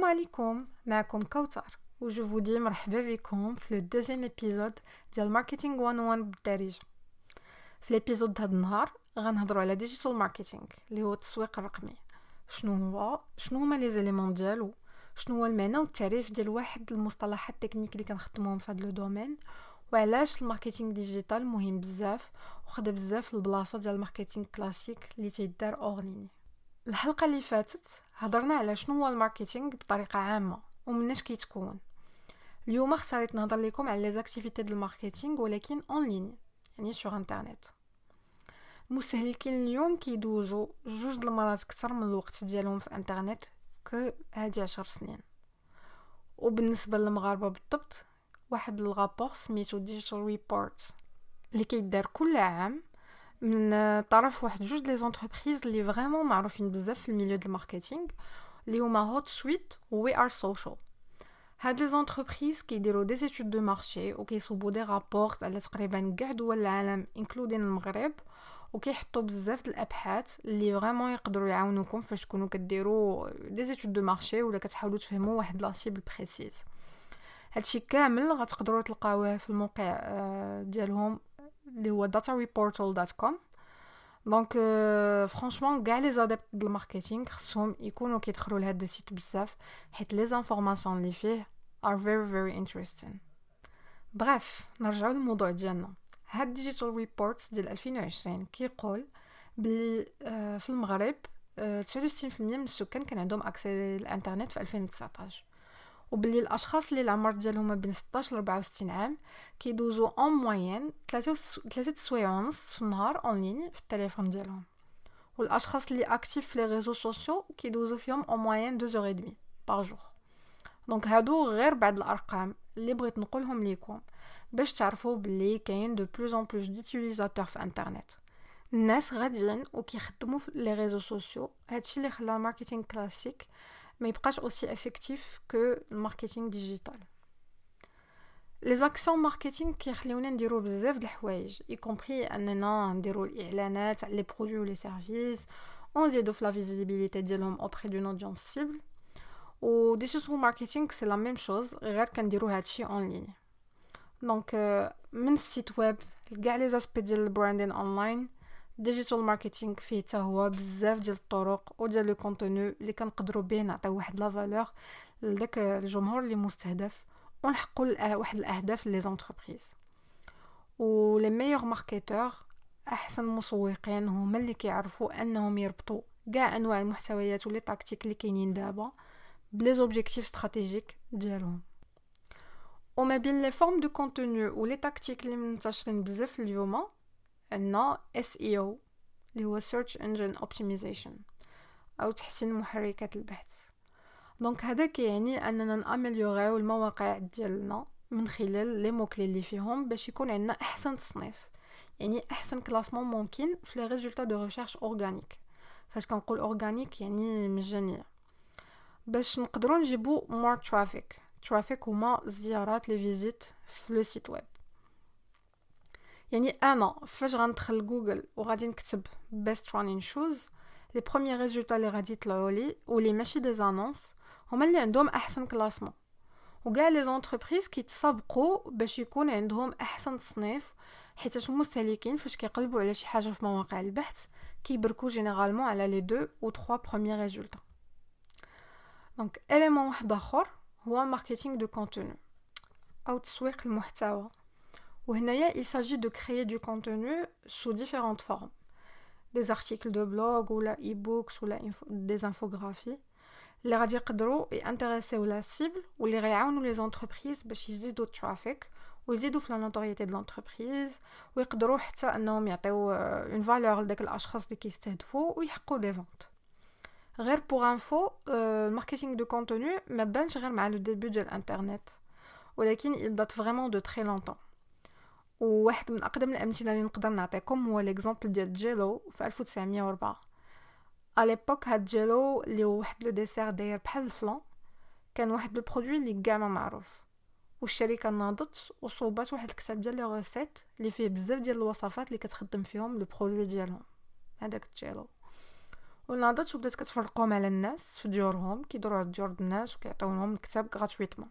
السلام عليكم معكم كوثر وجوفودي مرحبا بكم في لو دوزيام ابيزود ديال ماركتينغ 101 بالدارجه في الابيزود هاد النهار غنهضروا على ديجيتال ماركتينغ اللي هو التسويق الرقمي شنو هو شنو هما لي زيليمون ديالو شنو هو المعنى والتعريف ديال واحد المصطلحات التكنيك اللي كنخدموهم في هاد لو دومين وعلاش الماركتينغ ديجيتال مهم بزاف وخد بزاف البلاصه ديال الماركتينغ كلاسيك اللي تيدار اونلاين الحلقه اللي فاتت هضرنا على شنو هو الماركتينغ بطريقه عامه ومناش كيتكون اليوم اختاريت نهضر لكم على ليزاكتيفيتي ديال الماركتينغ ولكن اون لين يعني سوغ انترنيت المستهلكين اليوم كيدوزو جوج د المرات اكثر من الوقت ديالهم في انترنيت كو هادي عشر سنين وبالنسبه للمغاربه بالضبط واحد الغابور سميتو ديجيتال ريبورت اللي كيدار كل عام من آه، طرف واحد جوج لي زونتربريز اللي فريمون معروفين بزاف في الميليو ديال الماركتينغ اللي هما هوت سويت وي ار سوشيال هاد لي زونتربريز كيديروا دي زيتود دو مارشي وكيصوبوا دي رابور على تقريبا كاع دول العالم انكلودين المغرب وكيحطوا بزاف د الابحاث اللي فريمون يقدروا يعاونوكم فاش تكونوا كديروا دي زيتود دو مارشي ولا كتحاولوا تفهموا واحد لا سيبل بريسيز هادشي كامل غتقدروا تلقاوه في الموقع آه، ديالهم Il est en Donc, euh, franchement, les adeptes du marketing sont des icônes qui ont été créées sur ce site. Les informations qu'ils font sont très intéressantes. Bref, nous allons passer au début. C'est le report de 2019 qui rappelle que dans le Maghreb, les personnes qui ont accès à l'internet ont accès à l'internet. وباللي الاشخاص اللي العمر ديالهم ما بين 16 ل 64 عام كيدوزو اون موين 3 سوايع ونص في النهار اون لين في التليفون ديالهم والاشخاص اللي اكتيف في لي ريزو سوسيو كيدوزو فيهم اون موين 2 اور ادمي بار جور دونك هادو غير بعض الارقام اللي بغيت نقولهم ليكم باش تعرفوا بلي كاين دو بلوز اون بلوس ديتيليزاتور في انترنت الناس غاديين وكيخدموا في لي ريزو سوسيو هادشي اللي خلى الماركتينغ كلاسيك mais il pas aussi effectif que le marketing digital. Les actions marketing qui ont des rôles de y compris des rôles sur les produits ou les services, on offre la visibilité auprès d'une audience cible. Au digital marketing, c'est la même chose, rien qu'un des en ligne. Donc, euh, même site web, les aspects la branding online, ديجيتال ماركتينغ فيه حتى هو بزاف ديال الطرق وديال لو كونتوني اللي كنقدروا به نعطيو واحد لا فالور لذاك الجمهور اللي مستهدف ونحققوا واحد الاهداف لي زونتربريز و لي ميور ماركتور احسن مسوقين هما اللي كيعرفوا انهم يربطوا كاع انواع المحتويات ولي تاكتيك اللي كاينين دابا بلي زوبجيكتيف استراتيجيك ديالهم وما بين لي فورم دو كونتوني ولي تاكتيك اللي منتشرين بزاف اليوم اي SEO اللي هو Search Engine Optimization أو تحسين محركات البحث دونك هذا كيعني أننا نأمليوغيو المواقع ديالنا من خلال لي موكلي اللي فيهم باش يكون عندنا أحسن تصنيف يعني أحسن كلاسمون ممكن في لي ريزولتا دو ريشيرش أورغانيك فاش كنقول أورغانيك يعني مجانية باش نقدروا نجيبو مور ترافيك ترافيك هما الزيارات لي فيزيت في لو سيت ويب يعني انا فاش غندخل جوجل وغادي نكتب بيست رانين شوز لي بروميير ريزولتا اللي غادي يطلعوا لي واللي ماشي دي زانونس هما اللي عندهم احسن كلاسمون وكاع لي زونتربريز كيتسابقوا باش يكون عندهم احسن تصنيف حيت المستهلكين فاش كيقلبوا على شي حاجه في مواقع البحث كيبركو جينيرالمون على لي دو او تخوا بروميير ريزولتا دونك اليمون واحد اخر هو ماركتينغ دو كونتوني او تسويق المحتوى Il s'agit de créer du contenu sous différentes formes. Des articles de blog ou des e-books ou des infographies. Les radios qui sont intéressés la cible, ou les réalistes ou les entreprises, ou ils ont du trafic, ou ils ont la notoriété de l'entreprise, ou ils ont euh, une valeur dès les l'achat qui faux, ou ils font des ventes. pour info, euh, le marketing de contenu, mais Benjire, mais le début de l'Internet, ou il date vraiment de très longtemps. وواحد من اقدم الامثله اللي نقدر نعطيكم هو ليكزامبل ديال جيلو في 1904 اليبوك هاد جيلو اللي هو واحد لو ديسير داير بحال الفلان كان واحد البرودوي اللي كاع ما معروف والشركه ناضت وصوبات واحد الكتاب ديال لي ريسيت اللي فيه بزاف ديال الوصفات اللي كتخدم فيهم لو برودوي ديالهم هذاك جيلو وناضت وبدات كتفرقهم على الناس في ديورهم كيدورو على ديور الناس وكيعطيوهم الكتاب غراتويتمون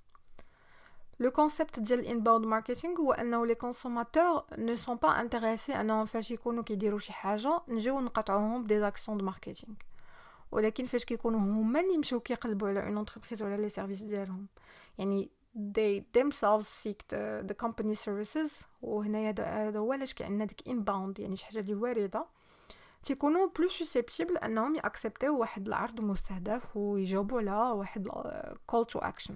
لو كونسيبت ديال الانباوند ماركتينغ هو انه لي كونسوماتور نو سون با انتريسي انهم فاش يكونوا كيديروا شي حاجه نجيو نقطعوهم بدي زاكسيون دو ماركتينغ ولكن فاش كيكونوا هما اللي يمشيو كيقلبوا على اون اونتربريز وعلى لي سيرفيس ديالهم يعني they themselves seek the, the company services وهنايا هذا هو علاش كعندنا ديك inbound يعني شي حاجه اللي وارده تيكونوا بلو سوسيبتيبل انهم ياكسبتيو واحد العرض مستهدف ويجاوبوا على واحد كول تو اكشن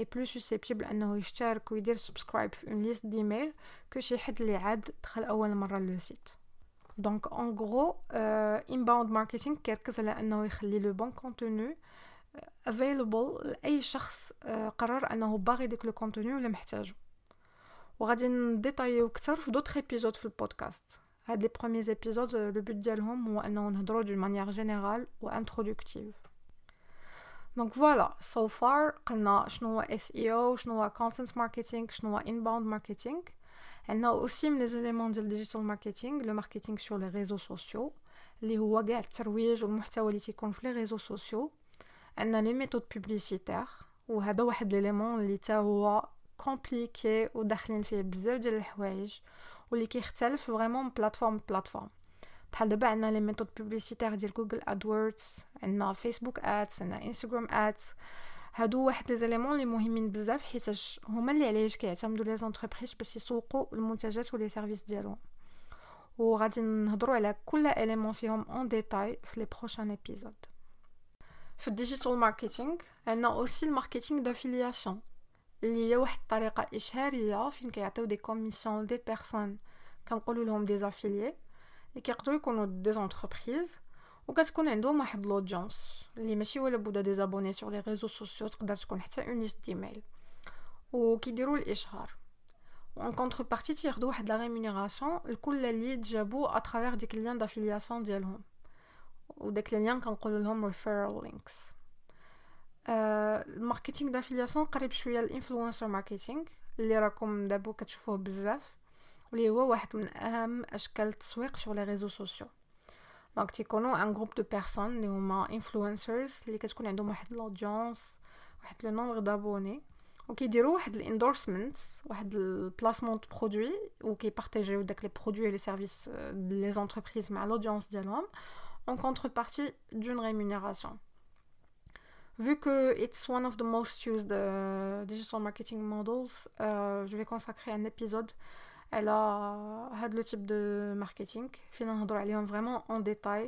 est plus susceptible à nous ou à subscribe une liste d'emails que chez ads très la première le site. Donc en gros, euh, inbound marketing, quelque chose nous le bon contenu disponible euh, available à chaque chose, qu'on a nous barré le contenu ou le On va détailler au dans d'autres épisodes du podcast. Les premiers épisodes, euh, le but de nous on d'une manière générale ou introductive. Donc voilà, so far, on a SEO, content marketing, inbound marketing. On a aussi les éléments du digital marketing, le marketing sur les réseaux sociaux, les est le محتوى qui sont les réseaux sociaux. On a les méthodes publicitaires, ou c'est un des éléments qui est compliqué ou qui est dans le où ou qui est vraiment plateforme plateforme. Il y a des méthodes publicitaires de Google AdWords, uh, Facebook Ads uh, Instagram Ads. Ce sont des éléments qui sont mis en place. Je suis un pour les entreprises qui sont sur les services de la loi. Nous allons aborder tous les éléments en détail dans les prochains épisodes. Dans le marketing numérique, uh, il y a aussi le marketing d'affiliation. Il y a des commissions des personnes qui ont des affiliés. Et qui a être des entreprises ou qui a trouvé des qui les messieurs ont des abonnés sur les réseaux sociaux, ils avoir une liste d'emails ou qui déroulent des et En contrepartie, ils rémunération a des rémunérations qui sont liées à travers des clients d'affiliation ou des clients qui ont des liens links euh, Le marketing d'affiliation est le marketing d'influence. Il marketing, a vous recommandations que vous avez faites. Les gens qui travaillent sur les réseaux sociaux. Donc, c'est un groupe de personnes, les influencers, les gens qui de l'audience, le nombre d'abonnés, un endorsements, un placement de produits, ou qui partagent avec les produits et les services des euh, entreprises, mais à l'audience d'un en contrepartie d'une rémunération. Vu que c'est l'un des modèles de marketing digital le models, euh, je vais consacrer un épisode had le type de marketing. Nous allons vraiment en détail.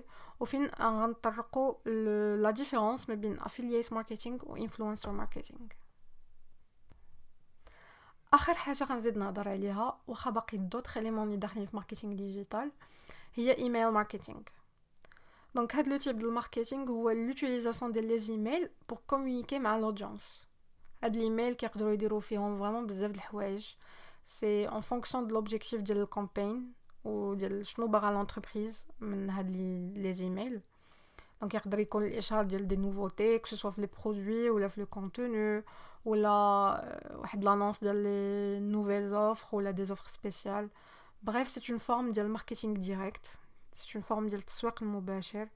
Et nous allons la différence entre affiliate marketing et influencer marketing. dernière chose que nous allons parler, c'est d'autres éléments qui sont dans le marketing digital email marketing. Donc, le type de marketing est l'utilisation des emails pour communiquer avec l'audience. C'est l'email qui peut vous dire vraiment de la c'est en fonction de l'objectif de la campagne ou de شنو à l'entreprise les emails donc il y a ديال des nouveautés que ce soit les produits ou le contenu ou là euh, l'annonce de nouvelles offres ou des offres spéciales bref c'est une forme de marketing direct c'est une forme de ديال التسويق المباشر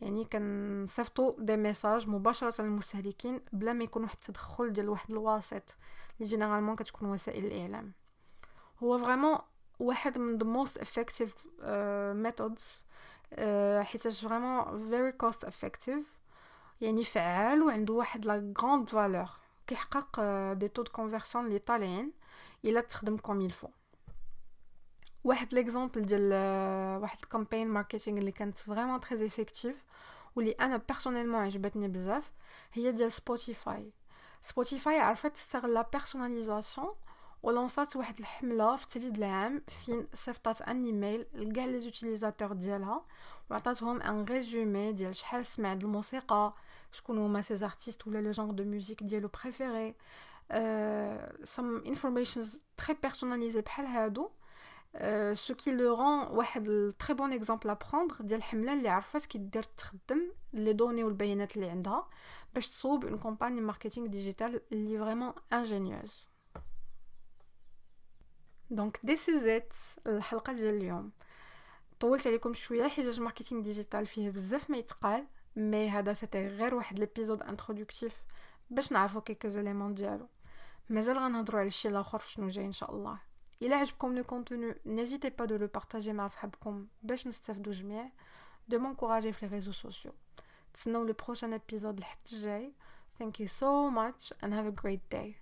يعني كنصيفطوا دي ميساج مباشره للمستهلكين بلا ما يكون واحد التدخل ديال واحد الواسط اللي جينيرالمون كتكون وسائل الاعلام c'est vraiment l'une des méthodes les plus efficaces méthodes, c'est vraiment très cost effective, et en effet elle grande valeur. qui quand des taux de conversion les taillent, ils la traitent comme il faut. Où l'exemple de campagne marketing qui est vraiment très efficace ou les aime personnellement et je le connais il y a Spotify. Spotify a en fait c'est la personnalisation et j'ai lancé une campagne en 3 ans où j'ai envoyé un e à tous les utilisateurs qui m'ont donné un résumé de ce que l'on peut musique, ce que sont les artistes ou le genre de musique préféré, some informations très personnalisées comme celle-là, ce qui le rend un très bon exemple à prendre de la campagne qui sait ce qu'elle peut faire les données et les données qu'elle a pour devenir une campagne marketing digitale vraiment ingénieuse. دونك ذيس از ات الحلقه ديال اليوم طولت عليكم شويه حيت الماركتينغ ديجيتال فيه بزاف ما يتقال مي هذا سيتي غير واحد ليبيزود انترودكتيف باش نعرفوا كيكو زيليمون ديالو مازال غنهضروا على الشيء الاخر فشنو جاي ان شاء الله الا عجبكم لو كونتوني نيزيتي با دو لو بارطاجي مع صحابكم باش نستافدو جميع دو مونكوراجي في لي ريزو سوسيو تسناو لو بروشين ابيزود لحد الجاي thank you so much and have a great day